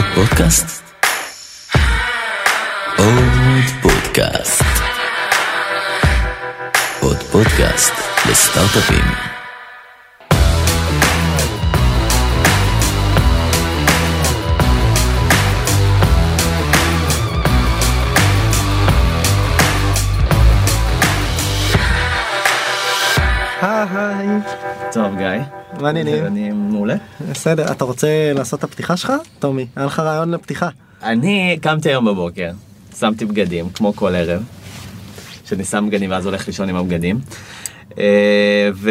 עוד פודקאסט? עוד פודקאסט. עוד פודקאסט לסטארט-אפים. היי, טוב גיא, מה העניינים? אני מעולה. בסדר, אתה רוצה לעשות את הפתיחה שלך? טומי, היה לך רעיון לפתיחה. אני קמתי היום בבוקר, שמתי בגדים כמו כל ערב, שאני שם בגדים ואז הולך לישון עם הבגדים. אה, ו...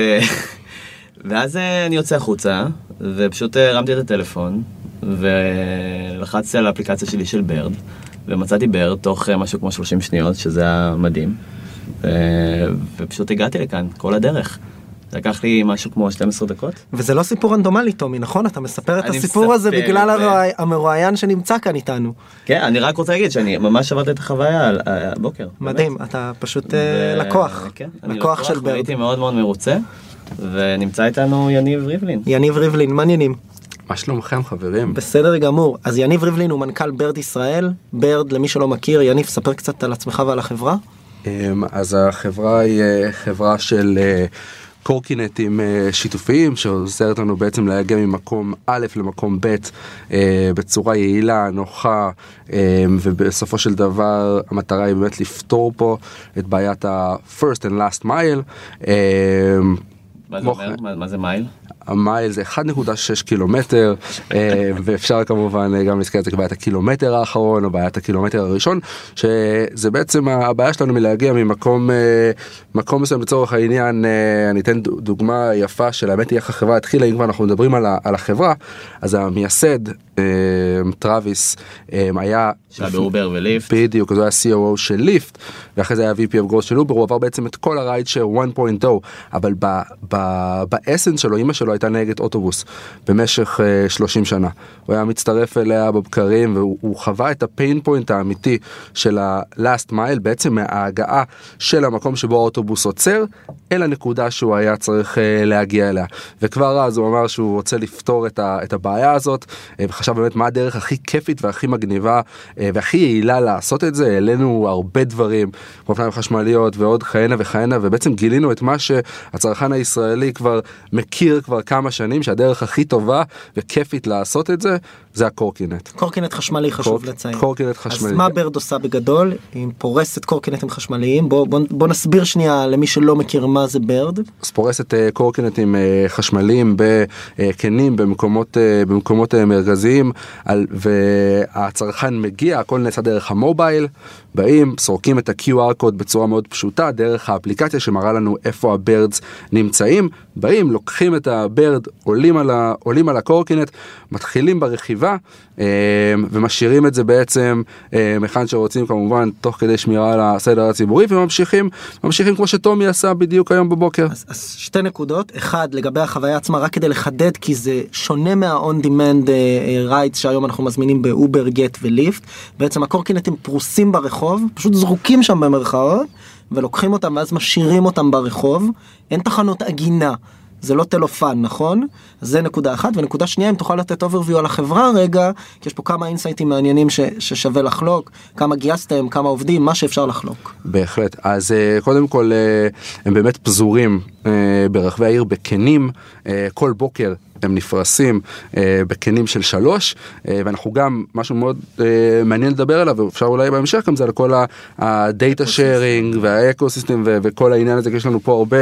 ואז אה, אני יוצא החוצה ופשוט אה, הרמתי את הטלפון ולחצתי על האפליקציה שלי של ברד ומצאתי ברד תוך משהו כמו 30 שניות שזה היה מדהים ו... ופשוט הגעתי לכאן כל הדרך. לקח לי משהו כמו 12 דקות. וזה לא סיפור רנדומלי, טומי, נכון? אתה מספר את הסיפור הזה בגלל. הרואי- המרואיין שנמצא כאן איתנו. כן, אני רק רוצה להגיד שאני ממש עברתי את החוויה על- אה, הבוקר. מדהים, אתה פשוט אה, ו- לקוח. כן, לקוח של Bird. והייתי מאוד מאוד מרוצה, ונמצא איתנו יניב ריבלין. יניב ריבלין, מה העניינים? מה שלומכם חברים? בסדר גמור. אז יניב ריבלין הוא מנכ"ל Bird ישראל. Bird, למי שלא מכיר, יניב, ספר קצת על עצמך ועל החברה. אמ, אז החברה היא אה, חברה של קורקינטים אה, שיתופיים שעוזרת לנו בעצם להגיע ממקום א' למקום ב' אה, בצורה יעילה, נוחה אה, ובסופו של דבר המטרה היא באמת לפתור פה את בעיית ה-first and last mile. מה זה אומר? כן. מה זה מייל? המייל זה 1.6 קילומטר אה, ואפשר כמובן אה, גם להזכיר את זה כבעיית הקילומטר האחרון או בעיית הקילומטר הראשון שזה בעצם הבעיה שלנו מלהגיע ממקום אה, מקום מסוים לצורך העניין אני אתן דו- דוגמה יפה של האמת היא איך החברה התחילה אם כבר אנחנו מדברים על, על החברה אז המייסד טראוויס היה שהיה באובר וליפט. בדיוק, הוא היה COO של ליפט, ואחרי זה היה VP of Growth של אובר, הוא עבר בעצם את כל ה ride share 1.0, אבל ב essence שלו, אימא שלו הייתה נהגת אוטובוס במשך uh, 30 שנה. הוא היה מצטרף אליה בבקרים, והוא הוא חווה את הפיין פוינט האמיתי של ה-last mile, בעצם מההגעה של המקום שבו האוטובוס עוצר, אל הנקודה שהוא היה צריך uh, להגיע אליה. וכבר אז הוא אמר שהוא רוצה לפתור את, ה- את הבעיה הזאת, אה, וחשב באמת מה הדרך הכי כיפית והכי מגניבה אה, והכי יעילה לעשות את זה. העלינו הרבה דברים, אופניים חשמליות ועוד כהנה וכהנה, ובעצם גילינו את מה שהצרכן הישראלי כבר מכיר כבר כמה שנים, שהדרך הכי טובה וכיפית לעשות את זה, זה הקורקינט. קורקינט חשמלי חשוב קורק- לציין. קורקינט חשמלי. אז מה ברד עושה בגדול? היא פורסת קורקינטים חשמליים. בוא, בוא, בוא נסביר שנייה למי שלא מכיר מה זה ברד. אז פורסת אה, קורקינטים אה, חשמליים בקנים במקומות אה, במקומות אה, מרכזיים על, והצרכן מגיע הכל נעשה דרך המובייל באים סורקים את ה-QR קוד בצורה מאוד פשוטה דרך האפליקציה שמראה לנו איפה הבירדס נמצאים באים לוקחים את ה Bird עולים על, ה, עולים על הקורקינט מתחילים ברכיבה אה, ומשאירים את זה בעצם אה, היכן שרוצים כמובן תוך כדי שמירה על הסדר הציבורי וממשיכים ממשיכים כמו שטומי עשה בדיוק היום בבוקר. אז, אז שתי נקודות, אחד לגבי החוויה עצמה רק כדי לחדד כי זה שונה מה-on demand rides שהיום אנחנו מזמינים באובר, גט וליפט, בעצם הקורקינטים פרוסים ברחוב, פשוט זרוקים שם במרכאות ולוקחים אותם ואז משאירים אותם ברחוב, אין תחנות עגינה. זה לא טלופן נכון? זה נקודה אחת ונקודה שנייה אם תוכל לתת overview על החברה רגע כי יש פה כמה אינסייטים מעניינים ש, ששווה לחלוק כמה גייסתם כמה עובדים מה שאפשר לחלוק. בהחלט אז אה, קודם כל אה, הם באמת פזורים אה, ברחבי העיר בקנים אה, כל בוקר הם נפרסים אה, בקנים של שלוש אה, ואנחנו גם משהו מאוד אה, מעניין לדבר עליו ואפשר אולי בהמשך גם זה על כל ה data sharing וה ecosystem וכל העניין הזה כי יש לנו פה הרבה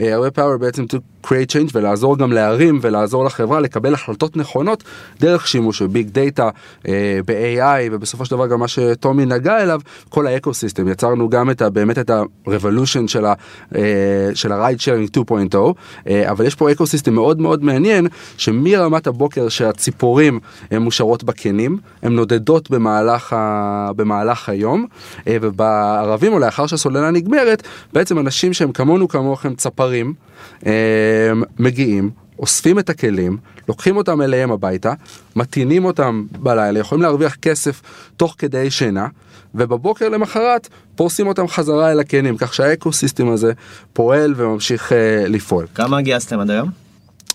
אה, הרבה power בעצם to create change ולעזור גם לערים ולעזור לחברה לקבל החלטות נכונות דרך שימוש ב big data ב-AI ובסופו של דבר גם מה שטומי נגע אליו כל ה ecosystem יצרנו גם את ה, באמת את ה-revolution של אה, ה-ride sharing 2.0 אה, אבל יש פה ecosystem מאוד מאוד מעניין שמרמת הבוקר שהציפורים הן מושרות בקנים הן נודדות במהלך, ה, במהלך היום אה, ובערבים או לאחר שהסוללה נגמרת בעצם אנשים שהם כמונו כמוכם צפרים אה, מגיעים אוספים את הכלים, לוקחים אותם אליהם הביתה, מטעינים אותם בלילה, יכולים להרוויח כסף תוך כדי שינה, ובבוקר למחרת פורסים אותם חזרה אל הקנים, כך שהאקו סיסטם הזה פועל וממשיך אה, לפעול. כמה גייסתם עד היום?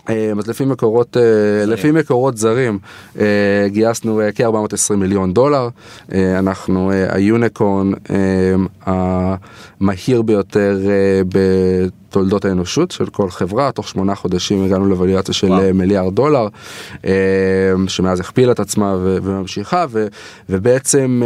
אה, אז לפי מקורות, אה, לפי מקורות זרים אה, גייסנו אה, כ-420 מיליון דולר, אנחנו היוניקורן אה, המהיר ביותר בתולדות האנושות של כל חברה, תוך שמונה חודשים הגענו לווליאציה של וואו. מיליארד דולר, שמאז הכפילה את עצמה וממשיכה, ובעצם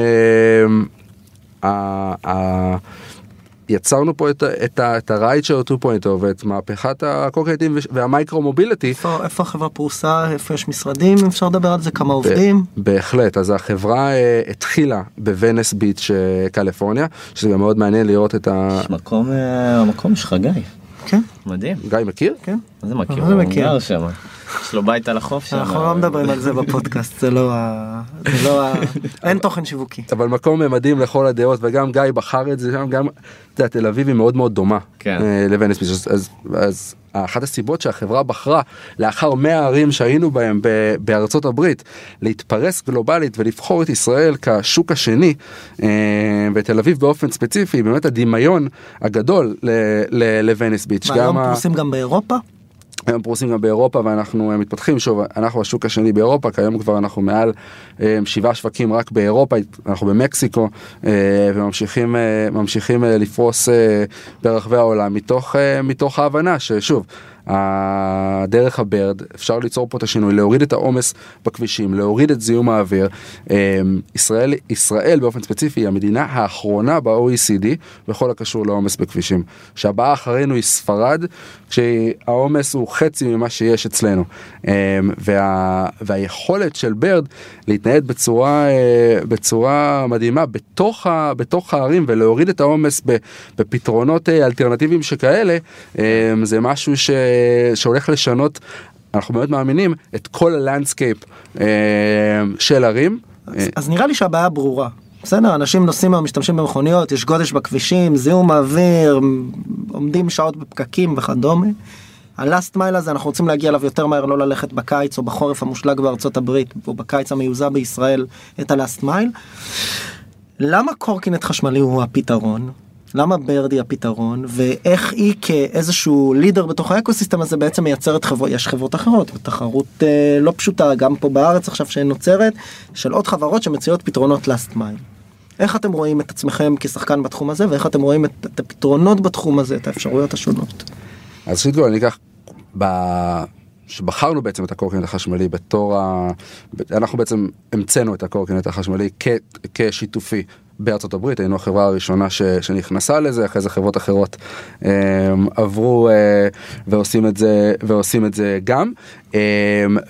יצרנו פה את, את, את הרייט של 2.0 ואת מהפכת הקורקינטים וש- והמייקרו מוביליטי. איפה, איפה החברה פרוסה, איפה יש משרדים, אם אפשר לדבר על זה, כמה עובדים? בהחלט, אז החברה אה, התחילה בוונס ביץ' אה, קליפורניה, שזה גם מאוד מעניין לראות את ה... יש מקום, אה, המקום שלך גיא, כן, מדהים. גיא מכיר? כן. מה זה מכיר? מה זה הוא מכיר? גר שם. יש לו בית על החוף שם. אנחנו לא מדברים על זה בפודקאסט, זה לא ה... זה לא ה... אין תוכן שיווקי. אבל מקום מדהים לכל הדעות וגם גיא בחר את זה שם גם אתה יודע, תל אביב היא מאוד מאוד דומה כן. אה, לוונס ביץ' אז, אחת הסיבות שהחברה בחרה לאחר 100 ערים שהיינו בהם ב- בארצות הברית להתפרס גלובלית ולבחור את ישראל כשוק השני אה, ותל אביב באופן ספציפי באמת הדמיון הגדול ל- ל- לוונס ביץ'. והיום ה- פרוסים גם באירופה? היום פרוסים גם באירופה ואנחנו אה, מתפתחים שוב אנחנו השוק השני באירופה כיום כבר אנחנו מעל אה, שבעה שווקים רק באירופה אנחנו במקסיקו אה, וממשיכים ממשיכים לפרוס ברחבי העולם מתוך מתוך ההבנה ששוב. דרך הברד אפשר ליצור פה את השינוי להוריד את העומס בכבישים להוריד את זיהום האוויר. אה, ישראל ישראל באופן ספציפי היא המדינה האחרונה ב-OECD בכל הקשור לעומס בכבישים. שהבאה אחרינו היא ספרד כשהעומס הוא חצי ממה שיש אצלנו. אה, וה, והיכולת של Bird להתנייד בצורה אה, בצורה מדהימה בתוך, ה, בתוך הערים ולהוריד את העומס בפתרונות אה, אלטרנטיביים שכאלה אה, זה משהו ש, שהולך לשנות אנחנו באמת מאמינים את כל ה landscape אה, של ערים. אה, אז נראה לי שהבעיה ברורה. בסדר, אנשים נוסעים היום, משתמשים במכוניות, יש גודש בכבישים, זיהום האוויר, עומדים שעות בפקקים וכדומה. ה last mile הזה אנחנו רוצים להגיע אליו יותר מהר, לא ללכת בקיץ או בחורף המושלג בארצות הברית, או בקיץ המיוזע בישראל, את ה last mile. למה קורקינט חשמלי הוא הפתרון? למה Bird היא הפתרון ואיך היא כאיזשהו leader בתוך ה ecosystem הזה בעצם מייצרת חברות יש חברות אחרות תחרות אה, לא פשוטה גם פה בארץ עכשיו שנוצרת של עוד חברות שמציעות פתרונות last mile. איך אתם רואים את עצמכם כשחקן בתחום הזה ואיך אתם רואים את, את הפתרונות בתחום הזה את האפשרויות השונות. אז כל אני אקח, ב... שבחרנו בעצם את הקורקינט החשמלי בתור ה... אנחנו בעצם המצאנו את הקורקינט החשמלי כ... כשיתופי בארצות הברית, היינו החברה הראשונה ש... שנכנסה לזה, אחרי זה חברות אחרות אה, עברו אה, ועושים את זה, ועושים את זה גם. אה,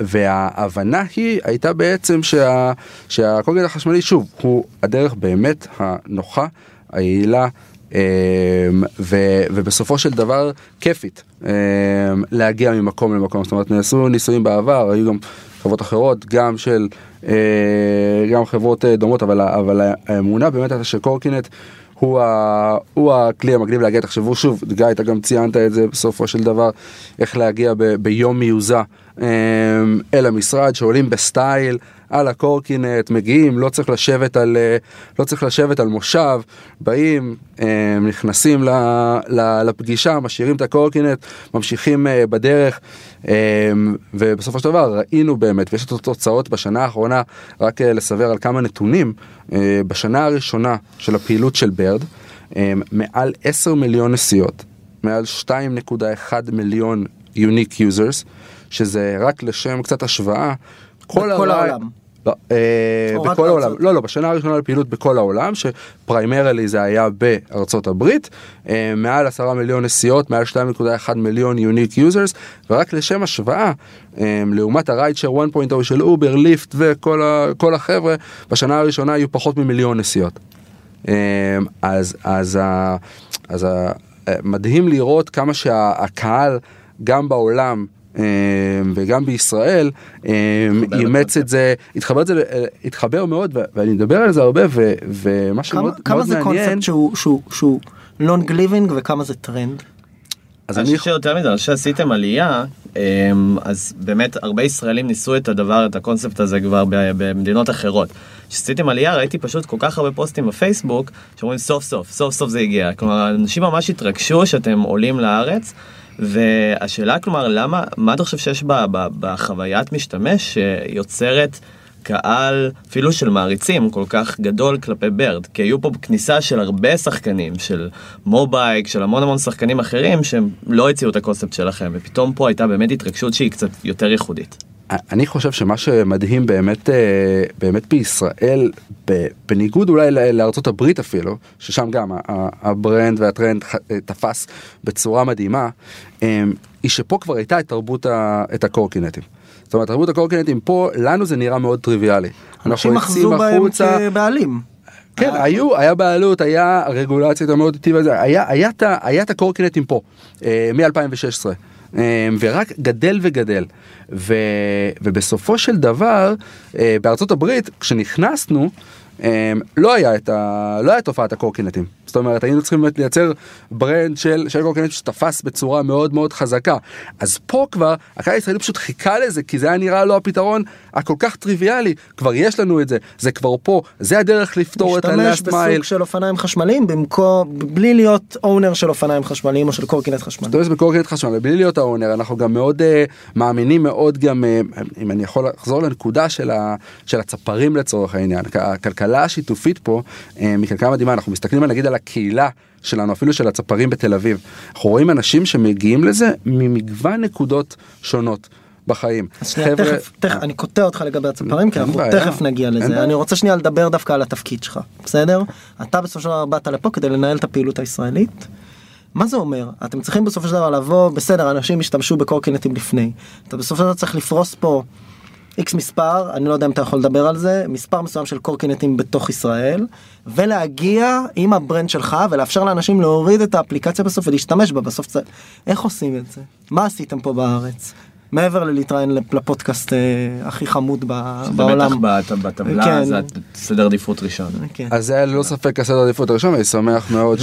וההבנה היא הייתה בעצם שה... שהקורקינט החשמלי, שוב, הוא הדרך באמת הנוחה, היעילה. Um, ו, ובסופו של דבר כיפית um, להגיע ממקום למקום זאת אומרת נעשו ניסויים בעבר היו גם חברות אחרות גם של uh, גם חברות uh, דומות אבל, אבל האמונה באמת הייתה שקורקינט הוא, ה, הוא הכלי המגניב להגיע. תחשבו שוב גיא אתה גם ציינת את זה בסופו של דבר איך להגיע ב, ביום מיוזע um, אל המשרד שעולים בסטייל על הקורקינט, מגיעים, לא צריך לשבת על, אה, לא צריך לשבת על מושב, באים, אה, נכנסים ל, ל, לפגישה, משאירים את הקורקינט, ממשיכים אה, בדרך, ובסופו של דבר ראינו באמת, ויש את התוצאות בשנה האחרונה, רק לסבר על כמה נתונים, בשנה הראשונה של הפעילות של Bird, מעל 10 מיליון נסיעות, מעל 2.1 מיליון unique users, שזה רק לשם קצת השוואה, כל הרעי- העולם. לא, אה, בכל העולם? לא לא בשנה הראשונה לפעילות בכל העולם ש primarily זה היה בארצות הברית אה, מעל 10 מיליון נסיעות מעל 2.1 מיליון unique users ורק לשם השוואה אה, לעומת ה ride share 1.0 של אובר ליפט וכל החבר'ה בשנה הראשונה היו פחות ממיליון נסיעות. אז אז אז מדהים לראות כמה שהקהל גם בעולם. אה, וגם בישראל אה, אימץ את זה התחבר את זה אה, התחבר מאוד ואני מדבר על זה הרבה ו- ומה כמה, שמאוד כמה מאוד זה מעניין קונספט שהוא, שהוא, שהוא long living וכמה זה טרנד? אז אני חושב שיותר מזה, אני חושב שעשיתם עלייה, אז באמת הרבה ישראלים ניסו את הדבר, את הקונספט הזה כבר במדינות אחרות. כשעשיתם עלייה ראיתי פשוט כל כך הרבה פוסטים בפייסבוק שאומרים סוף סוף, סוף סוף זה הגיע. כלומר, אנשים ממש התרגשו שאתם עולים לארץ. והשאלה כלומר למה מה אתה חושב שיש ב- ב- בחוויית משתמש שיוצרת קהל אפילו של מעריצים כל כך גדול כלפי ברד כי היו פה כניסה של הרבה שחקנים של מובייק של המון המון שחקנים אחרים שהם לא הציעו את הקונספט שלכם ופתאום פה הייתה באמת התרגשות שהיא קצת יותר ייחודית. אני חושב שמה שמדהים באמת אה, באמת בישראל בניגוד אולי לארצות הברית אפילו ששם גם ה brand והטרנד אה, תפס בצורה מדהימה אה, היא שפה כבר הייתה את תרבות את הקורקינטים. זאת אומרת תרבות הקורקינטים פה לנו זה נראה מאוד טריוויאלי. אנשים אחזו בהם כבעלים. כן, היו, היה בעלות, היה רגולציות המאוד איטי וזה, היה, את הקורקינטים פה, אה, מ-2016, אה, ורק גדל וגדל. ו, ובסופו של דבר, אה, בארצות הברית, כשנכנסנו, אה, לא היה את ה... לא היה תופעת הקורקינטים. זאת אומרת, היינו צריכים באמת לייצר ברנד של, של קורקינטים שתפס בצורה מאוד מאוד חזקה. אז פה כבר, הקהל הישראלי פשוט חיכה לזה, כי זה היה נראה לו הפתרון הכל כך טריוויאלי. כבר יש לנו את זה, זה כבר פה, זה הדרך לפתור את משתמש ה-last mile. בסוג של אופניים חשמליים במקום בלי להיות אונר של אופניים חשמליים או של קורקינט חשמלי. משתמש בקורקינט חשמל ובלי להיות האונר אנחנו גם מאוד uh, מאמינים מאוד גם uh, אם אני יכול לחזור לנקודה של, ה, של הצפרים לצורך העניין הכלכלה השיתופית פה uh, מכלכלה מדהימה אנחנו מסתכלים נגיד על הקהילה שלנו אפילו של הצפרים בתל אביב אנחנו רואים אנשים שמגיעים לזה ממגוון נקודות שונות. בחיים. אז שנייה, תכף, תכף, אני קוטע אותך לגבי הצפרים, כי אנחנו בעיה. תכף נגיע לזה. אני רוצה שנייה לדבר דווקא על התפקיד שלך, בסדר? אתה בסופו של דבר באת לפה כדי לנהל את הפעילות הישראלית. מה זה אומר? אתם צריכים בסופו של דבר לבוא, בסדר, אנשים השתמשו בקורקינטים לפני. אתה בסופו של דבר צריך לפרוס פה X מספר, אני לא יודע אם אתה יכול לדבר על זה, מספר מסוים של קורקינטים בתוך ישראל, ולהגיע עם ה brand שלך ולאפשר לאנשים להוריד את האפליקציה בסוף ולהשתמש בה בסוף. זה... איך עושים את זה? מה עשיתם פה בארץ? מעבר ללהתראיין לפודקאסט אה, הכי חמוד ב- זה בעולם. בטח בטבלה כן. זה סדר עדיפות ראשון. כן. אז זה היה ללא ספק הסדר העדיפות הראשון ואני שמח מאוד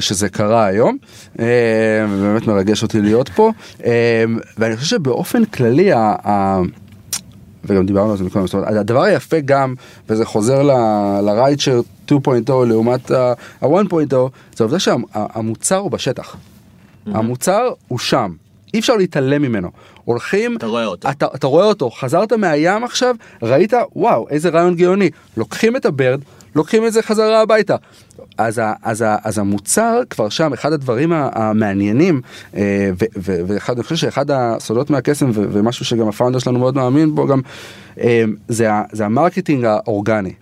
שזה קרה היום אה, ובאמת מרגש אותי להיות פה אה, ואני חושב שבאופן כללי וגם דיברנו על זה מקודם, זאת אומרת, הדבר היפה גם, וזה חוזר לרייצ'ר 2.0 לעומת ה-1.0, זה העובדה שהמוצר הוא בשטח. המוצר הוא שם, אי אפשר להתעלם ממנו. הולכים, אתה רואה אותו. אתה, אתה רואה אותו, חזרת מהים עכשיו, ראית, וואו, איזה רעיון גאוני. לוקחים את ה Bird, לוקחים את זה חזרה הביתה. אז, ה, אז, ה, אז המוצר כבר שם, אחד הדברים המעניינים, אה, ו- ו- ואחד, אני חושב שאחד הסודות מהקסם, ו- ומשהו שגם הפאונדר שלנו מאוד מאמין בו גם, אה, זה, זה ה marketing האורגני.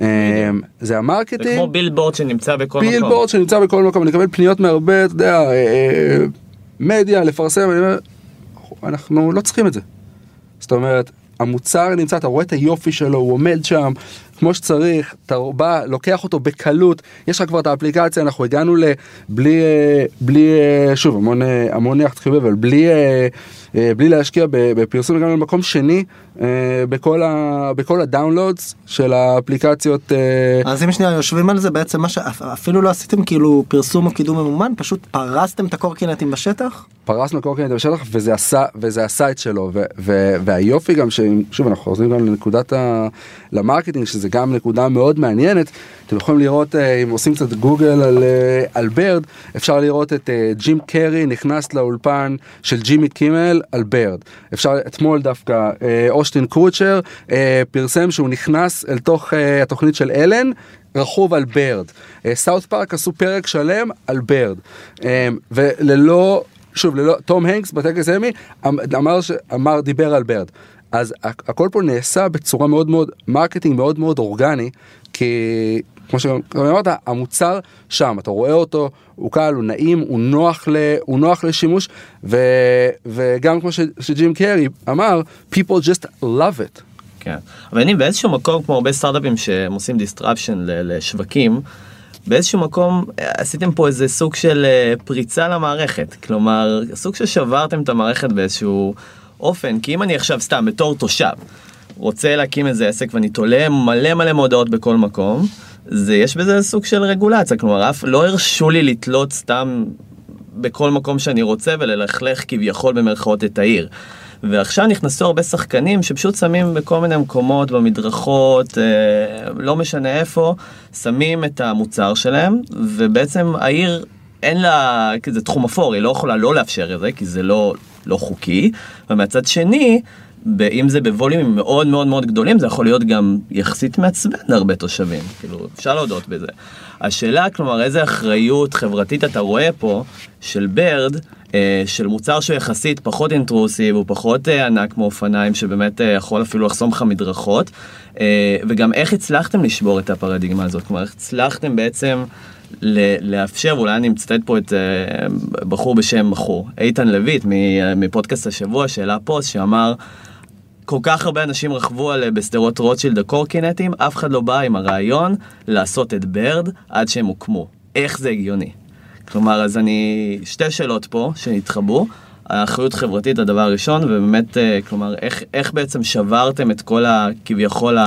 אה, זה זה ה marketing, כמו בילבורד שנמצא בכל מקום. בילבורד שנמצא בכל מקום, אני מקבל פניות מהרבה, אתה יודע, מדיה, לפרסם, אני אומר, אנחנו לא צריכים את זה. זאת אומרת, המוצר נמצא, אתה רואה את היופי שלו, הוא עומד שם כמו שצריך, אתה בא, לוקח אותו בקלות, יש לך כבר את האפליקציה, אנחנו הגענו לבלי, אה, בלי, אה, שוב, המון, אה, המון יחד חיובי, אבל בלי, אה, אה, בלי להשקיע בפרסום, הגענו למקום שני אה, בכל, ה, בכל הדאונלודס של האפליקציות. אה, אז אם שנייה יושבים על זה בעצם מה שאפילו לא עשיתם כאילו פרסום או קידום ממומן פשוט פרסתם את הקורקינטים בשטח פרסנו קורקינט בשטח וזה עשה וזה עשה את שלו ו, ו, והיופי גם ששוב אנחנו חוזרים גם לנקודת ה, ל marketing שזה גם נקודה מאוד מעניינת אתם יכולים לראות אה, אם עושים קצת גוגל על, אה, על Bird אפשר לראות את אה, ג'ים קרי נכנס לאולפן של ג'ימי קימל על Bird אפשר אתמול דווקא אשטון קוצ'ר פרסם שהוא נכנס אל תוך התוכנית של אלן רכוב על Bird. סאוט פארק עשו פרק שלם על Bird. וללא, שוב, ללא, טום הנקס בטקס אמי אמר, ש- אמר, דיבר על Bird. אז הכ- הכל פה נעשה בצורה מאוד מאוד, marketing מאוד מאוד אורגני, כי כמו שאמרת, המוצר שם, אתה רואה אותו, הוא קל, הוא נעים, הוא נוח, ל, הוא נוח לשימוש, ו, וגם כמו ש, שג'ים קרי אמר, people just love it. כן. אבל אני באיזשהו מקום כמו הרבה סטארט-אפים שהם עושים ל- לשווקים. באיזשהו מקום אה, עשיתם פה איזה סוג של אה, פריצה למערכת כלומר סוג ששברתם את המערכת באיזשהו אופן כי אם אני עכשיו סתם בתור תושב רוצה להקים איזה עסק ואני תולה מלא מלא מודעות בכל מקום זה יש בזה סוג של רגולציה כלומר אף לא הרשו לי לתלות סתם בכל מקום שאני רוצה וללכלך כביכול במרכאות את העיר. ועכשיו נכנסו הרבה שחקנים שפשוט שמים בכל מיני מקומות במדרכות, אה, לא משנה איפה, שמים את המוצר שלהם, ובעצם העיר אין לה, כי זה תחום אפור, היא לא יכולה לא לאפשר את זה, כי זה לא, לא חוקי, ומהצד שני, אם זה בווליומים מאוד מאוד מאוד גדולים, זה יכול להיות גם יחסית מעצבן להרבה תושבים, כאילו, אפשר להודות בזה. השאלה, כלומר, איזה אחריות חברתית אתה רואה פה של ברד, אה, של מוצר שהוא יחסית פחות אינטרוסיב, הוא פחות אה, ענק כמו אופניים, שבאמת אה, יכול אפילו לחסום לך מדרכות, אה, וגם איך הצלחתם לשבור את הפרדיגמה הזאת, כלומר, איך הצלחתם בעצם... לאפשר, ואולי אני מצטט פה את uh, בחור בשם בחור, איתן לויט מפודקאסט השבוע שהעלה פוסט שאמר כל כך הרבה אנשים רכבו על בשדרות רוטשילד הקורקינטים, אף אחד לא בא עם הרעיון לעשות את ברד עד שהם הוקמו. איך זה הגיוני? כלומר, אז אני, שתי שאלות פה שהתחברו. האחריות חברתית הדבר הראשון, ובאמת, אה, כלומר, איך, איך בעצם שברתם את כל ה... כביכול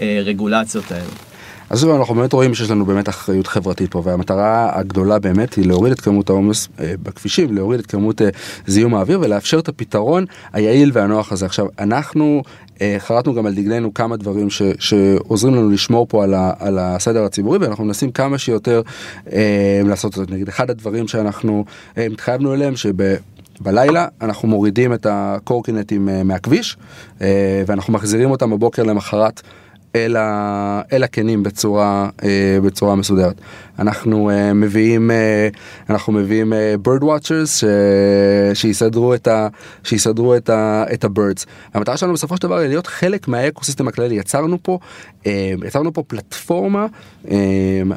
הרגולציות האלה? אז שוב, אנחנו באמת רואים שיש לנו באמת אחריות חברתית פה, והמטרה הגדולה באמת היא להוריד את כמות העומס אה, בכבישים, להוריד את כמות אה, זיהום האוויר ולאפשר את הפתרון היעיל והנוח הזה. עכשיו, אנחנו אה, חרטנו גם על דגלנו כמה דברים ש, שעוזרים לנו לשמור פה על, ה, על הסדר הציבורי, ואנחנו מנסים כמה שיותר אה, לעשות את זה. נגיד, אחד הדברים שאנחנו אה, התחייבנו אליהם, שב... בלילה אנחנו מורידים את הקורקינטים אה, מהכביש אה, ואנחנו מחזירים אותם בבוקר למחרת אל, ה, אל הקנים בצורה, אה, בצורה מסודרת. אנחנו אה, מביאים, אה, אנחנו מביאים אה, bird watchers ש, שיסדרו את ה... שיסדרו את ה... את ה-birds. המטרה שלנו בסופו של דבר היא להיות חלק מהאקוסיסטם הכללי. יצרנו פה, יצרנו פה פלטפורמה,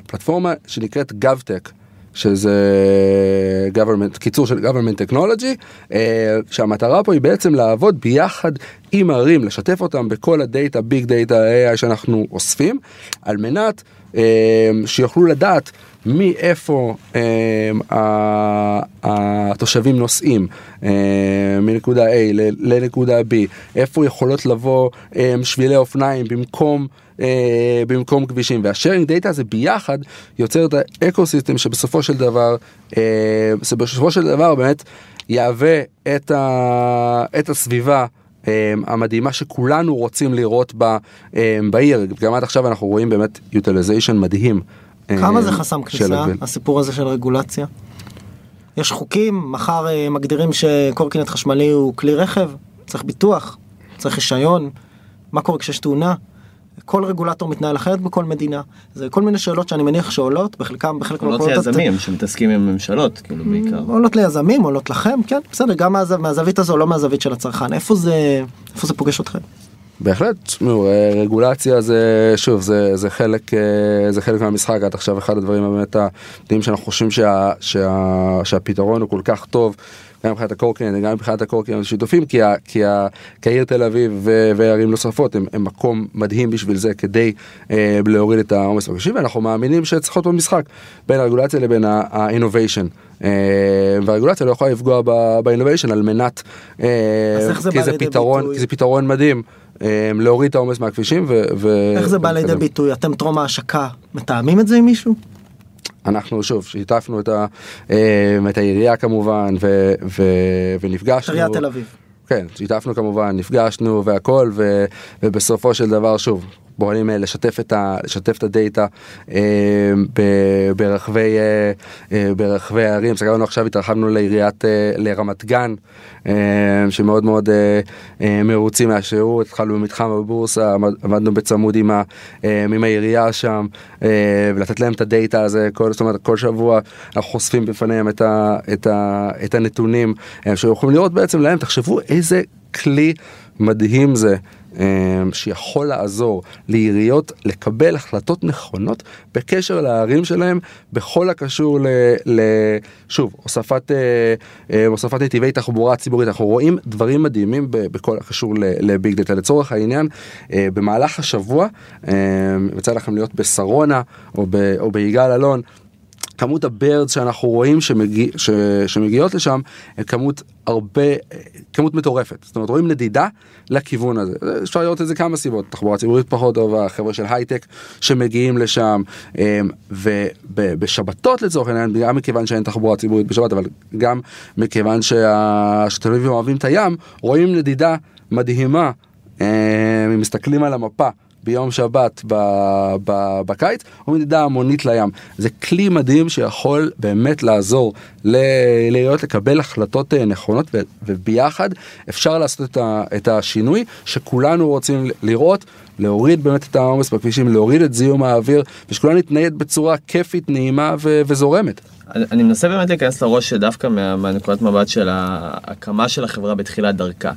פלטפורמה שנקראת GovTech. שזה government, קיצור של government technology, אה, שהמטרה פה היא בעצם לעבוד ביחד עם ערים, לשתף אותם בכל הדאטה, big data, AI שאנחנו אוספים, על מנת אה, שיוכלו לדעת מאיפה אה, התושבים נוסעים אה, מנקודה A לנקודה B, איפה יכולות לבוא אה, שבילי אופניים במקום אה, במקום כבישים? וה sharing data הזה ביחד יוצר את האקו-סיסטם שבסופו של דבר אה, שבסופו של דבר באמת יהווה את, ה, את הסביבה אה, המדהימה שכולנו רוצים לראות בה אה, בעיר. גם עד עכשיו אנחנו רואים באמת utilization מדהים. אה, כמה זה חסם כניסה. הסיפור הזה של רגולציה? יש חוקים, מחר אה, מגדירים שקורקינט חשמלי הוא כלי רכב, צריך ביטוח, צריך רישיון, מה קורה כשיש תאונה? כל רגולטור מתנהל אחרת בכל מדינה. זה כל מיני שאלות שאני מניח שעולות, בחלקם, בחלק קולות מהמקומות- ליזמים שמתעסקים עם ממשלות, כאילו בעיקר. עולות ליזמים, עולות לכם, כן, בסדר, גם מהזו- מהזווית הזו, לא מהזווית של הצרכן. איפה זה, איפה זה פוגש אתכם? בהחלט, תשמעו, אה, רגולציה זה, שוב, זה, זה, חלק, אה, זה חלק מהמשחק, עד עכשיו אחד הדברים באמת המדהים שאנחנו חושבים שה, שה, שהפתרון הוא כל כך טוב. גם מבחינת הקורקינט וגם מבחינת הקורקינט השיתופים כי, ה, כי, ה, כי העיר תל אביב ו- וערים נוספות הם, הם מקום מדהים בשביל זה כדי אה, להוריד את העומס בכבישים ואנחנו מאמינים שצריך להיות במשחק בין הרגולציה לבין ה-innovation. אה, והרגולציה לא יכולה לפגוע ב-innovation על מנת, אה, כי זה פתרון? כי זה פתרון מדהים. אה, להוריד את העומס מהכבישים ו... ו- איך זה בא לידי. ביטוי? אתם טרום ההשקה, מתאמים את זה עם מישהו? אנחנו שוב שיתפנו את, ה, אה, את העירייה כמובן ו, ו, ונפגשנו. עיריית תל אביב. כן, שיתפנו כמובן, נפגשנו והכל ו, ובסופו של דבר שוב. פועלים אה, לשתף את, ה, לשתף את הדאטה אה, ברחבי, אה, ברחבי הערים. סגרנו עכשיו, התרחבנו לעיריית, לרמת גן, שמאוד מאוד מרוצים מהשירות. התחלנו במתחם הבורסה, עמד- עמדנו בצמוד עם, ה, עם העירייה שם, ולתת להם את הדאטה הזה, כל, זאת אומרת, כל שבוע אנחנו חושפים בפניהם את, ה, את, ה, את הנתונים, שיכולים לראות בעצם להם, תחשבו איזה כלי מדהים זה. אה, שיכול לעזור לעיריות לקבל החלטות נכונות בקשר לערים שלהם בכל הקשור ל... ל שוב, הוספת, אה, אה, הוספת נתיבי תחבורה ציבורית. אנחנו רואים דברים מדהימים בכל הקשור לביג דאטה. לצורך העניין, אה, במהלך השבוע, יצא לכם להיות בשרונה או, ב, או ביגאל אלון. כמות הבירדס שאנחנו רואים שמגיע, ש, שמגיעות לשם, כמות הרבה, כמות מטורפת. זאת אומרת, רואים נדידה לכיוון הזה. אפשר לראות את זה כמה סיבות, תחבורה ציבורית פחות טובה, חבר'ה של הייטק שמגיעים לשם, אמ, ובשבתות לצורך העניין, גם מכיוון שאין תחבורה ציבורית בשבת, אבל גם מכיוון שתל אביבים אוהבים את הים, רואים נדידה מדהימה, אמ, אם מסתכלים על המפה. ביום שבת ב, ב, בקיץ, או מדידה המונית לים. זה כלי מדהים שיכול באמת לעזור להיות לקבל החלטות אה, נכונות, וביחד אפשר לעשות את, ה, את השינוי שכולנו רוצים לראות. להוריד באמת את העומס בכבישים, להוריד את זיהום האוויר, ושכולנו נתנייד בצורה כיפית, נעימה ו- וזורמת. אני מנסה באמת להיכנס לראש שדווקא מה, מהנקודת מבט של ההקמה של החברה בתחילת דרכה.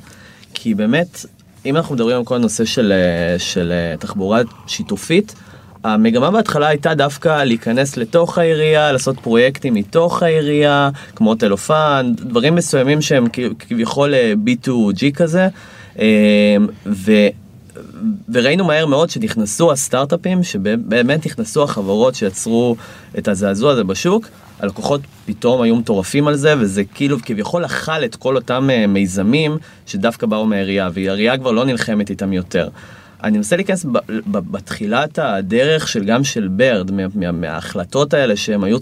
כי באמת, אם אנחנו מדברים על כל הנושא של, אה, של אה, תחבורה שיתופית, המגמה בהתחלה הייתה דווקא להיכנס לתוך העירייה, לעשות פרויקטים מתוך העירייה, כמו טלופן, דברים מסוימים שהם כביכול אה, B2G כזה. ו... וראינו מהר מאוד שנכנסו הסטארט-אפים, שבאמת נכנסו החברות שיצרו את הזעזוע הזה בשוק, הלקוחות פתאום היו מטורפים על זה, וזה כאילו כביכול אכל את כל אותם אה, מיזמים שדווקא באו מהעירייה, והעירייה כבר לא נלחמת איתם יותר. אני מנסה להיכנס בתחילת הדרך של גם של ברד, מה, מה, מההחלטות האלה שהם היו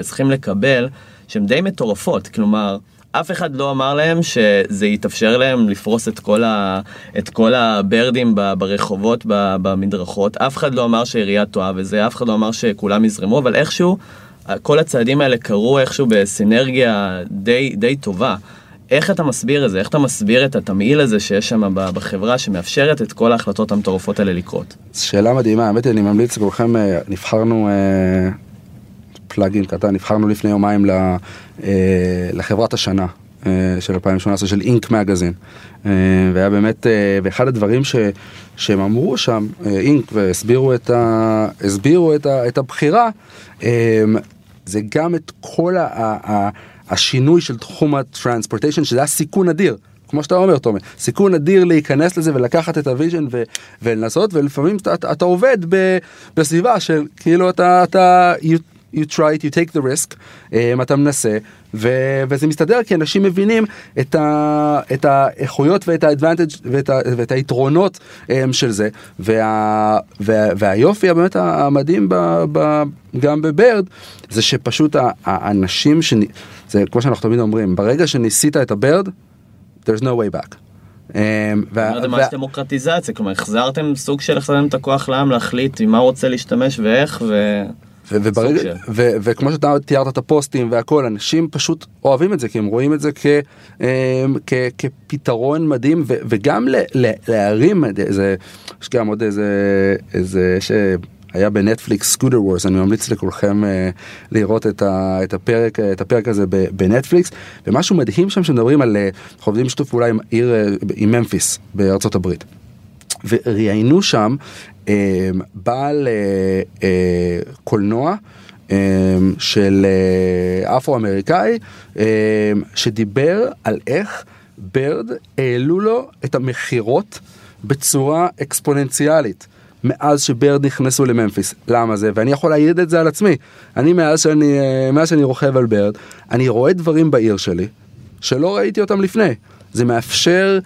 צריכים לקבל, שהן די מטורפות, כלומר, אף אחד לא אמר להם שזה יתאפשר להם לפרוס את כל, ה, את כל הברדים ברחובות, במדרכות, אף אחד לא אמר שהעירייה טועה וזה, אף אחד לא אמר שכולם יזרמו, אבל איכשהו כל הצעדים האלה קרו איכשהו בסינרגיה די, די טובה. איך אתה מסביר את זה? איך אתה מסביר את התמהיל הזה שיש שם בחברה שמאפשרת את כל ההחלטות המטורפות האלה לקרות? שאלה מדהימה, האמת היא, אני ממליץ לכולכם, אה, נבחרנו, אה, פלאגין קטן, נבחרנו לפני יומיים אה, לחברת השנה. של 2018 של אינק מגזין והיה באמת ואחד הדברים ש, שהם אמרו שם אינק והסבירו את, ה, את, ה, את הבחירה זה גם את כל ה, ה, השינוי של תחום ה transportation שזה היה סיכון אדיר. כמו שאתה אומר תומר, סיכון אדיר להיכנס לזה ולקחת את ה vision ו- ולנסות ולפעמים אתה, אתה, אתה עובד ב- בסביבה של כאילו אתה, אתה you, try it, you take the risk, um, אתה מנסה ו- וזה מסתדר כי אנשים מבינים את, ה- את האיכויות ואת ה-advantage ואת, ה- ואת היתרונות um, של זה וה- וה- והיופי באמת המדהים ב- ב- גם בברד זה שפשוט האנשים, שנ... זה כמו שאנחנו תמיד אומרים, ברגע שניסית את הברד, there's no way back. זה ממש דמוקרטיזציה, כלומר החזרתם סוג של החזרתם את הכוח לעם להחליט עם מה הוא רוצה להשתמש ואיך ו... וברגע, ו, וכמו שאתה תיארת את הפוסטים והכל, אנשים פשוט אוהבים את זה, כי הם רואים את זה כ, אמ, כ, כפתרון מדהים, ו, וגם ל, ל, להרים, זה, יש גם עוד איזה, איזה, ש... היה בנטפליקס סקוטר וורס אני ממליץ לכולכם uh, לראות את, ה, את הפרק את הפרק הזה בנטפליקס. ומשהו מדהים שם שמדברים על uh, אנחנו עובדים שיתוף פעולה עם עיר uh, עם ממפיס בארצות הברית. וראיינו שם אה, בעל אה, אה, קולנוע של אפרו-אמריקאי שדיבר על איך ברד העלו לו את המכירות בצורה אקספוננציאלית. מאז שברד נכנסו לממפיס. למה זה? ואני יכול להעיד את זה על עצמי. אני מאז שאני, מאז שאני רוכב על ברד, אני רואה דברים בעיר שלי שלא ראיתי אותם לפני. זה מאפשר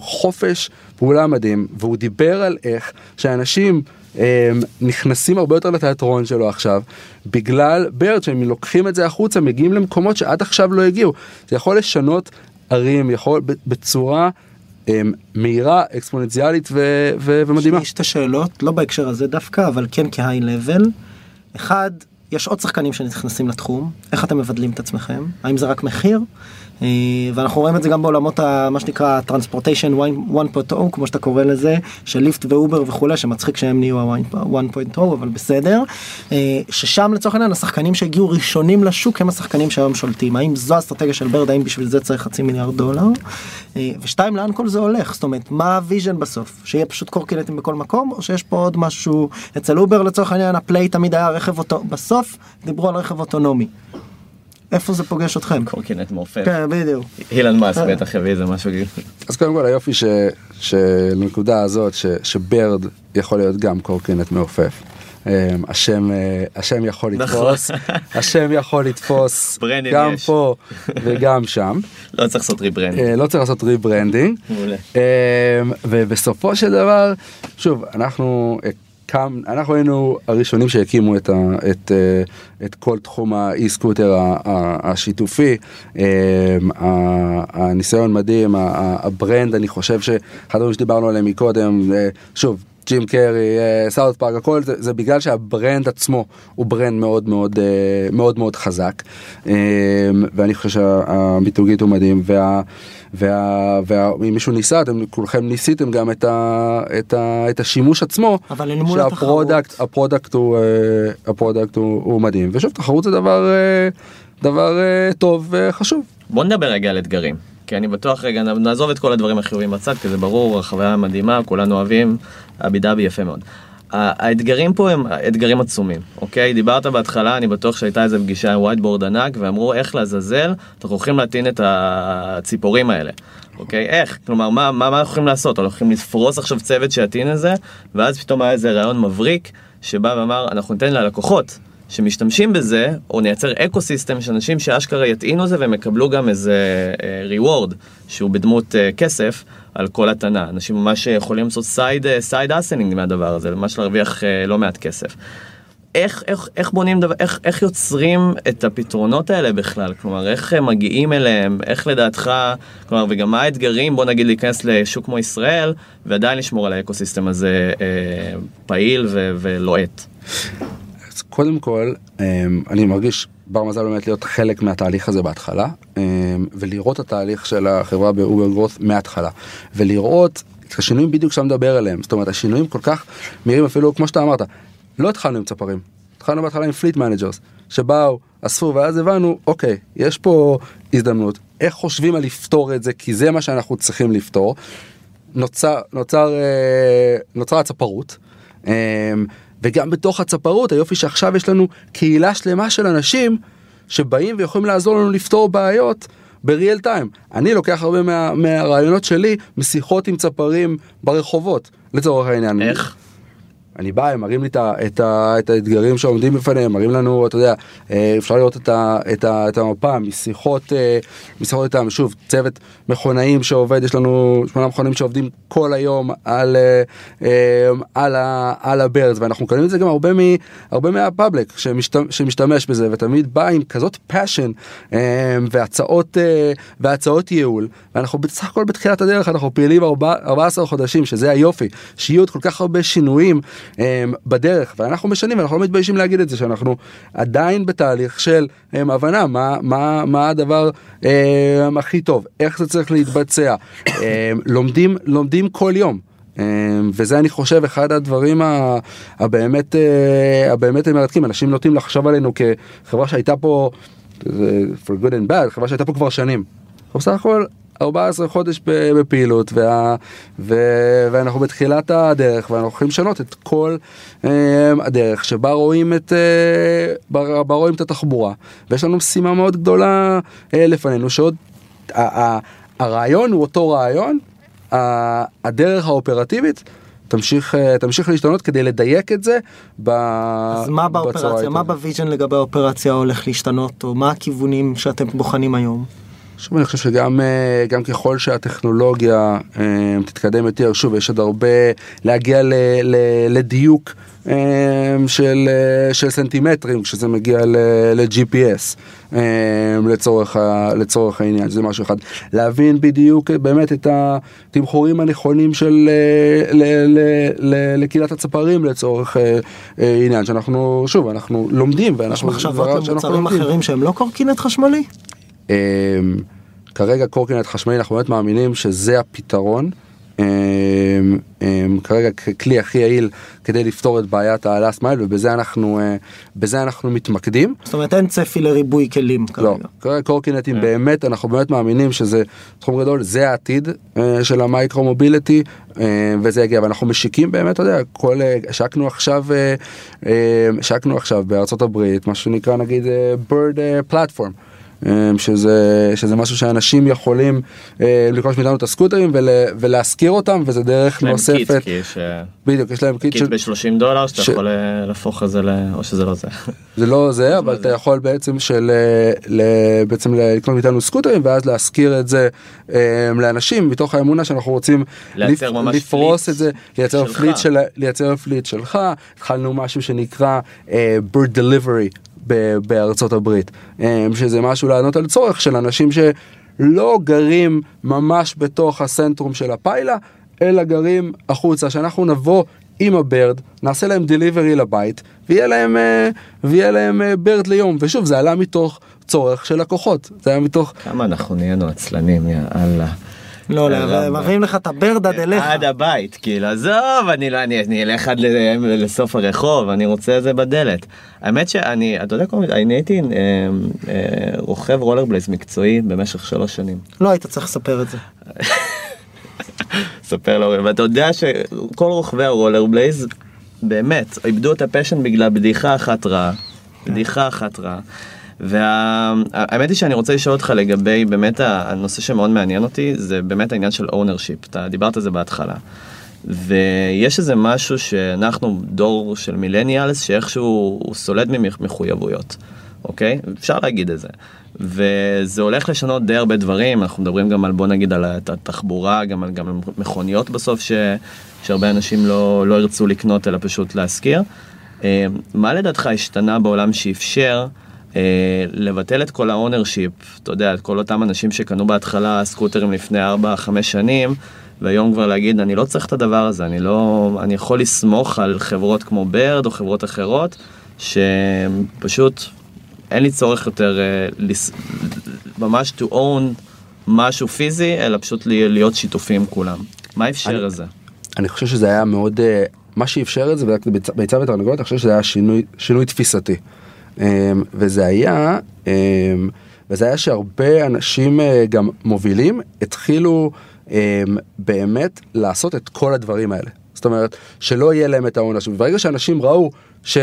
חופש פעולה מדהים, והוא דיבר על איך שאנשים הם, נכנסים הרבה יותר לתיאטרון שלו עכשיו, בגלל ברד שהם לוקחים את זה החוצה, מגיעים למקומות שעד עכשיו לא הגיעו. זה יכול לשנות ערים, יכול בצורה הם, מהירה, אקספוננציאלית ו- ו- ומדהימה. יש את השאלות, לא בהקשר הזה דווקא, אבל כן כ high level. אחד, יש עוד שחקנים שנכנסים לתחום, איך אתם מבדלים את עצמכם? האם זה רק מחיר? אה, ואנחנו רואים את זה גם בעולמות ה, מה שנקרא transportation 1.0 כמו שאתה קורא לזה של ליפט ואובר וכולי שמצחיק שהם נהיו ה-1.0 אבל בסדר. אה, ששם לצורך העניין השחקנים שהגיעו ראשונים לשוק הם השחקנים שהיום שולטים. האם זו האסטרטגיה של Bird? האם בשביל זה צריך חצי מיליארד דולר? אה, ושתיים לאן כל זה הולך? זאת אומרת מה ה vision בסוף? שיהיה פשוט קורקינטים בכל מקום או שיש פה עוד משהו? אצל אובר לצורך העניין ה play תמיד היה רכב אותו בסוף דיברו על רכב אוטונומי. איפה זה פוגש אתכם? קורקינט מעופף. כן, בדיוק. אילון מאסק בטח יביא איזה משהו. אז קודם כל היופי שלנקודה הזאת ש Bird יכול להיות גם קורקינט מעופף. אמ, השם אה, השם יכול נכון. לתפוס השם יכול לתפוס גם פה וגם שם לא צריך לעשות rebranding לא צריך לעשות rebranding אמ, ובסופו של דבר שוב אנחנו קם, אנחנו היינו הראשונים שהקימו את, ה, את, אה, את כל תחום ה e-scooter השיתופי, אה, הניסיון מדהים, ה brand, אני חושב שאחד הדברים שדיברנו עליהם מקודם, אה, שוב, ג'ים קרי, סאוט פארק, הכל זה, זה בגלל שה brand עצמו הוא brand מאוד מאוד אה, מאוד מאוד חזק אה, ואני חושב שהמיתוגית הוא מדהים וה... וה- מישהו ניסה אתם כולכם ניסיתם גם את, ה, את, ה, את השימוש עצמו אבל אל מול שה product התחרות. ה product הוא אה, ה product הוא, הוא מדהים ושוב תחרות זה דבר אה, דבר אה, טוב וחשוב. בוא נדבר רגע על אתגרים. כי אני בטוח רגע, נעזוב את כל הדברים החיובים בצד, כי זה ברור, החוויה מדהימה, כולנו אוהבים, lovey dovey יפה מאוד. האתגרים פה הם אתגרים עצומים, אוקיי? דיברת בהתחלה, אני בטוח שהייתה איזה פגישה עם whiteboard ענק, ואמרו איך לעזאזל, אנחנו הולכים להטעין את הציפורים האלה. אוקיי, איך? כלומר, מה, מה, מה אנחנו יכולים לעשות? אנחנו הולכים לפרוס עכשיו צוות שיטעין את זה, ואז פתאום היה איזה רעיון מבריק, שבא ואמר, אנחנו ניתן ללקוחות שמשתמשים בזה, או נייצר אקו סיסטם של אנשים שאשכרה יטעינו זה והם יקבלו גם איזה reward, שהוא בדמות אה, כסף, על כל הטענה. אנשים ממש יכולים לעשות side, side earning מהדבר הזה, ממש להרוויח אה, לא מעט כסף. איך, איך, איך בונים דבר, איך, איך יוצרים את הפתרונות האלה בכלל? כלומר, איך הם מגיעים אליהם? איך לדעתך, כלומר, וגם מה האתגרים, בוא נגיד, להיכנס לשוק כמו ישראל, ועדיין לשמור על האקוסיסטם הזה אה, פעיל ו- ולוהט? קודם כל אמ, אני מרגיש בר מזל באמת להיות חלק מהתהליך הזה בהתחלה אמ, ולראות התהליך של החברה ב over growth מההתחלה ולראות את השינויים בדיוק שאתה מדבר עליהם. זאת אומרת השינויים כל כך מהירים אפילו כמו שאתה אמרת לא התחלנו עם צפרים התחלנו בהתחלה עם fleet managers שבאו אספו ואז הבנו אוקיי יש פה הזדמנות. איך חושבים על לפתור את זה? כי זה מה שאנחנו צריכים לפתור. נוצר נוצר אה, נוצרה הצפרות. וגם בתוך הצפרות היופי שעכשיו יש לנו קהילה שלמה של אנשים שבאים ויכולים לעזור לנו לפתור בעיות בריאל טיים. אני לוקח הרבה מה, מהרעיונות שלי משיחות עם צפרים ברחובות לצורך העניין. איך? אני בא, הם מראים לי את, ה, את, ה, את האתגרים שעומדים בפניהם, מראים לנו, אתה יודע, אה, אפשר לראות את, ה, את, ה, את המפה משיחות, אה, משיחות איתם, שוב, צוות מכונאים שעובד, יש לנו שמונה מכונאים שעובדים כל היום על, אה, על, ה, על הברדס, ואנחנו מקבלים את זה גם הרבה, מ, הרבה מה public שמשתמש, שמשתמש בזה, ותמיד בא עם כזאת passion והצעות, והצעות ייעול, ואנחנו בסך הכל בתחילת הדרך, אנחנו פעילים ארבע- 14 חודשים, שזה היופי, שיהיו עוד כל כך הרבה שינויים. Um, בדרך ואנחנו משנים ואנחנו לא מתביישים להגיד את זה שאנחנו עדיין בתהליך של um, הבנה מה מה מה הדבר um, הכי טוב איך זה צריך להתבצע לומדים לומדים כל יום. וזה אני חושב אחד הדברים הבאמת uh, הבאמת מרתקים אנשים נוטים לחשוב עלינו כחברה שהייתה פה זה for good and bad חברה שהייתה פה כבר שנים. אנחנו בסך הכל 14 חודש בפעילות וה, ו, ואנחנו בתחילת הדרך ואנחנו הולכים לשנות את כל אה, הדרך שבה רואים את אה, בה, בה רואים את התחבורה ויש לנו משימה מאוד גדולה אה, לפנינו שעוד ה, ה, הרעיון הוא אותו רעיון ה, הדרך האופרטיבית. תמשיך אה, תמשיך להשתנות כדי לדייק את זה ב- אז מה באופרציה. מה ב vision לגבי האופרציה הולך להשתנות, או מה הכיוונים שאתם בוחנים היום? שוב אני חושב שגם אה, גם ככל שהטכנולוגיה אה, תתקדם יותר שוב יש עוד הרבה להגיע ל, ל, לדיוק אה, של, של סנטימטרים כשזה מגיע ל-GPS לצורך, לצורך העניין זה משהו אחד להבין בדיוק באמת את התמחורים הנכונים של ל, ל, ל, לקהילת הצפרים לצורך עניין שאנחנו שוב אנחנו לומדים יש ואנחנו מחשבות שאנחנו למוצרים. אחרים שהם לא קורקינט חשמלי? אמ, כרגע קורקינט חשמלי אנחנו באמת מאמינים שזה הפתרון. אמ, אמ, כרגע ככלי הכי יעיל כדי לפתור את בעיית ה-last mile ובזה אנחנו אה, בזה אנחנו מתמקדים. זאת אומרת אין צפי לריבוי כלים לא, כרגע. כרגע קורקינטים באמת אנחנו באמת מאמינים שזה תחום גדול זה העתיד אה, של ה micro mobility אה, וזה יגיע ואנחנו משיקים באמת אתה יודע כל השקנו עכשיו השקנו עכשיו בארצות הברית מה שנקרא נגיד bird platform. אה, שזה שזה משהו שאנשים יכולים אה, לרכוש מאיתנו את הסקוטרים ול, ולהשכיר אותם וזה דרך להם kit, נוספת כי יש אה, בדיוק יש להם kit kit של ב-30 דולר שאתה ש- יכול אה, להפוך את זה ל... או שזה לא זה. זה לא זה אבל אתה יכול בעצם של ל- בעצם לקנות מאיתנו סקוטרים ואז להשכיר את זה אה, לאנשים מתוך האמונה שאנחנו רוצים לייצר לפ- ממש לפרוס fleet את זה לייצר שלך. fleet של לייצר fleet שלך התחלנו משהו שנקרא אה, bird delivery בארצות הברית אה, שזה משהו לענות על צורך של אנשים שלא גרים ממש בתוך הסנטרום של הפיילה אלא גרים החוצה שאנחנו נבוא עם ה Bird, נעשה להם delivery לבית, ויהיה להם, אה, ויהיה להם אה, Bird ליום. ושוב, זה עלה מתוך צורך של לקוחות, זה היה מתוך... כמה אנחנו נהיינו עצלנים, יא אללה. לא, לא, למה? מביאים לך את ה Bird עד אליך. עד הבית, כאילו, עזוב, אני לא, אני, אני אלך עד לסוף הרחוב, אני רוצה את זה בדלת. האמת שאני, אתה יודע, כל- אני הייתי אה, אה, רוכב רולרבלייס מקצועי במשך שלוש שנים. לא היית צריך לספר את זה. ספר להורים, ואתה יודע שכל רוכבי הרולרבלייז באמת איבדו את ה passion בגלל בדיחה אחת רעה. בדיחה אחת רעה. והאמת היא שאני רוצה לשאול אותך לגבי באמת הנושא שמאוד מעניין אותי זה באמת העניין של ownership אתה דיברת על זה בהתחלה. ויש איזה משהו שאנחנו דור של millennials שאיכשהו הוא סולד ממחויבויות, אוקיי? אפשר להגיד את זה. וזה הולך לשנות די הרבה דברים, אנחנו מדברים גם על בוא נגיד על התחבורה, גם על, גם על מכוניות בסוף ש, שהרבה אנשים לא, לא ירצו לקנות אלא פשוט להשכיר. אה, מה לדעתך השתנה בעולם שאפשר לבטל את כל ה ownership, אתה יודע, את כל אותם אנשים שקנו בהתחלה סקוטרים לפני 4-5 שנים, והיום כבר להגיד אני לא צריך את הדבר הזה, אני לא, אני יכול לסמוך על חברות כמו Bird או חברות אחרות, שפשוט אין לי צורך יותר אה, לס... ממש to own משהו פיזי, אלא פשוט להיות שיתופים כולם. מה אפשר אני- את זה? אני חושב שזה היה מאוד, אה, מה שאפשר את זה, ביצה ותרנגולת, אני חושב שזה היה שינוי, שינוי תפיסתי. אמ, וזה היה, אמ, וזה היה שהרבה אנשים אה, גם מובילים התחילו אמ, באמת לעשות את כל הדברים האלה. זאת אומרת, שלא יהיה להם את העונש. וברגע שאנשים ראו ש,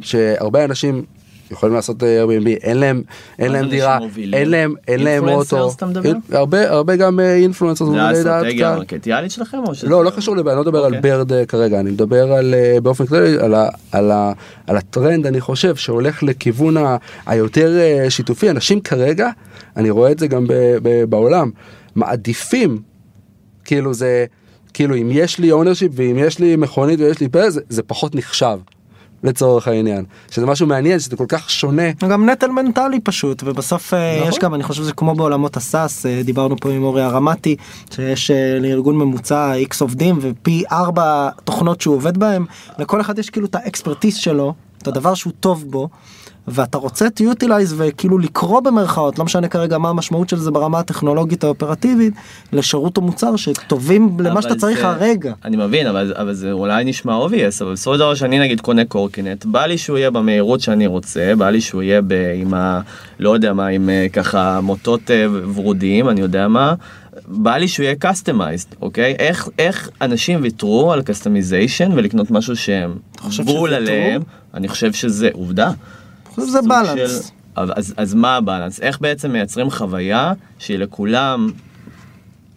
שהרבה אנשים יכולים לעשות אה, Airbnb, אין להם, אין להם דירה? אין להם, אין להם אוטו. מדבר? הרבה, הרבה גם אינפלואנסר. זה האסטרטגיה המרקטיאלית שלכם או שזה... לא, לא קשור לבעיה, אני לא מדבר על אוקיי. ברד אה, כרגע, אני מדבר על אה, באופן כללי, על, הטרנד, אני חושב, שהולך לכיוון היותר אה, שיתופי. אנשים כרגע, אני רואה את זה גם ב, ב, בעולם, מעדיפים, כאילו זה, כאילו אם יש לי ownership ואם יש לי מכונית ויש לי פרס, זה, זה פחות נחשב. לצורך העניין שזה משהו מעניין שזה כל כך שונה גם נטל מנטלי פשוט ובסוף אה, נכון. יש גם אני חושב שזה כמו בעולמות ה SaaS אה, דיברנו פה עם אורי הרמתי שיש אה, לארגון ממוצע איקס עובדים ופי ארבע תוכנות שהוא עובד בהם לכל אחד יש כאילו את ה expertise שלו את הדבר שהוא טוב בו. ואתה רוצה to utilize וכאילו לקרוא במרכאות לא משנה כרגע מה המשמעות של זה ברמה הטכנולוגית האופרטיבית לשירות או מוצר שטובים למה שאתה צריך זה- הרגע. אני מבין, אבל, אבל זה אולי נשמע obvious, אבל בסופו של דבר שאני נגיד קונה קורקינט, בא לי שהוא יהיה במהירות שאני רוצה, בא לי שהוא יהיה ב, עם ה... לא יודע מה, עם אה, ככה מוטות אה, ורודים, אני יודע מה. בא לי שהוא יהיה customized, אוקיי? איך, איך אנשים ויתרו על customization ולקנות משהו שהם בול? עליהם, אני חושב שזה עובדה. זה בלנס. של- אז, אז מה ה balance? איך בעצם מייצרים חוויה שהיא לכולם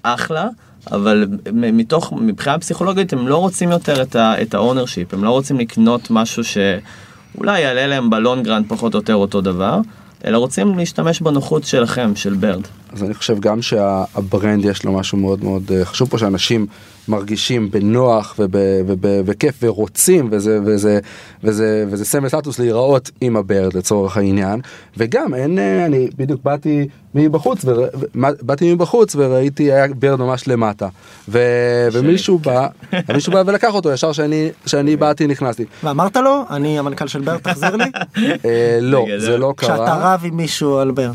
אחלה, אבל מתוך, מבחינה פסיכולוגית הם לא רוצים יותר את ה ownership, הם לא רוצים לקנות משהו שאולי יעלה להם ב long run פחות או יותר אותו דבר, אלא רוצים להשתמש בנוחות שלכם, של Bird. אז אני חושב גם שה brand יש לו משהו מאוד מאוד אה, חשוב פה שאנשים מרגישים בנוח וב- וב- וכיף ורוצים וזה וזה וזה וזה סמל סטטוס להיראות עם הברד לצורך העניין. וגם אין אה, אני בדיוק באתי מבחוץ באתי מבחוץ וראיתי היה ברד ממש למטה. ו- ומישהו בא מישהו בא ולקח אותו ישר שאני שאני באתי נכנסתי. ואמרת לו אני המנכ"ל של בר תחזיר לי. אה, לא זה. לא כשאתה קרה רב עם מישהו על בר.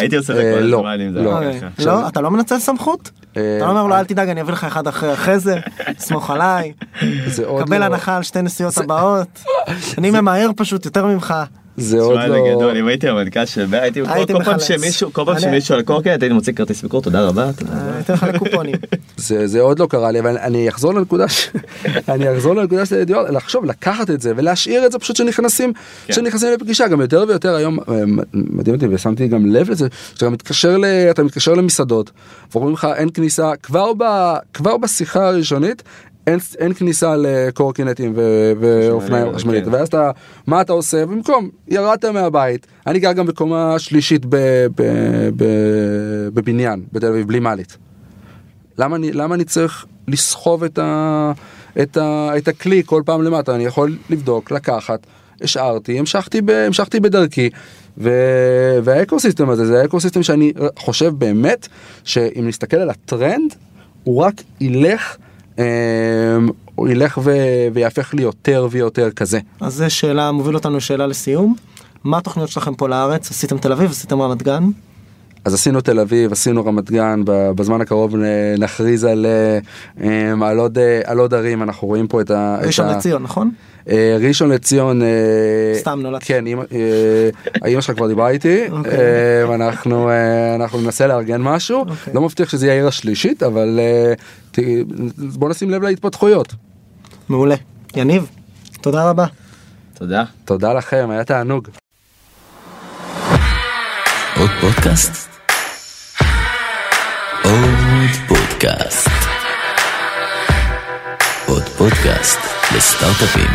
הייתי עושה את אה, זה כל לא, הזמן אם זה לא. היה ככה. לא אתה לא מנצל סמכות? אה, אתה לא אומר לו אל תדאג אני אביא לך אחד אחרי אחרי זה סמוך עליי קבל הנחה על שתי נסיעות הבאות אני ממהר פשוט יותר ממך זה עוד לא גדול, אם הייתי המנכ"ל של בר, הייתי כל- הייתי כל פעם. שמישהו, כל פעם אני- שמישהו על קורקינט הייתי מוציא כרטיס ביקור, תודה רבה. אני אתן לך לקופונים. זה, זה עוד לא קרה לי, אבל אני אחזור לנקודה, ש... אני אחזור לנקודה של הידיעות, לחשוב, לקחת את זה ולהשאיר את זה פשוט שנכנסים, כן. שנכנסים לפגישה, גם יותר ויותר היום, אה, מדהים אותי ושמתי גם לב לזה, שאתה גם מתקשר, ל... אתה מתקשר למסעדות, ואומרים לך אין כניסה. כבר בשיחה הראשונית, אין, אין כניסה לקורקינטים ו... ואופניים כן. חשמלית, ואז אתה, מה אתה עושה? במקום, ירדת מהבית, אני גר גם בקומה שלישית ב... ב... ב... בבניין, בתל אביב, בלי מעלית. למה אני, למה אני צריך לסחוב את, ה, את, ה, את הכלי כל פעם למטה? אני יכול לבדוק, לקחת, השארתי, המשכתי, ב, המשכתי בדרכי. ו, והאקוסיסטם הזה זה האקוסיסטם שאני חושב באמת שאם נסתכל על הטרנד, הוא רק ילך, הוא הוא ילך ו- ויהפך לי יותר ויותר כזה. אז זו שאלה, מוביל אותנו לשאלה לסיום. מה התוכניות שלכם פה לארץ? עשיתם תל אביב, עשיתם רמת גן? אז עשינו תל אביב, עשינו רמת גן, בזמן הקרוב נכריז על, אמ, על, עוד, על עוד ערים, אנחנו רואים פה את ה... את ראשון ה- לציון, נכון? אה, ראשון לציון, אה, סתם נולדתי. כן, אה, האמא שלך כבר דיברה איתי, אוקיי. אנחנו אנחנו ננסה לארגן משהו, אוקיי. לא מבטיח שזה יהיה העיר השלישית, אבל בוא נשים לב להתפתחויות. מעולה. יניב, תודה רבה. תודה. תודה לכם, היה תענוג. עוד פודקאסט? פודקאסט. לסטארט-אפים.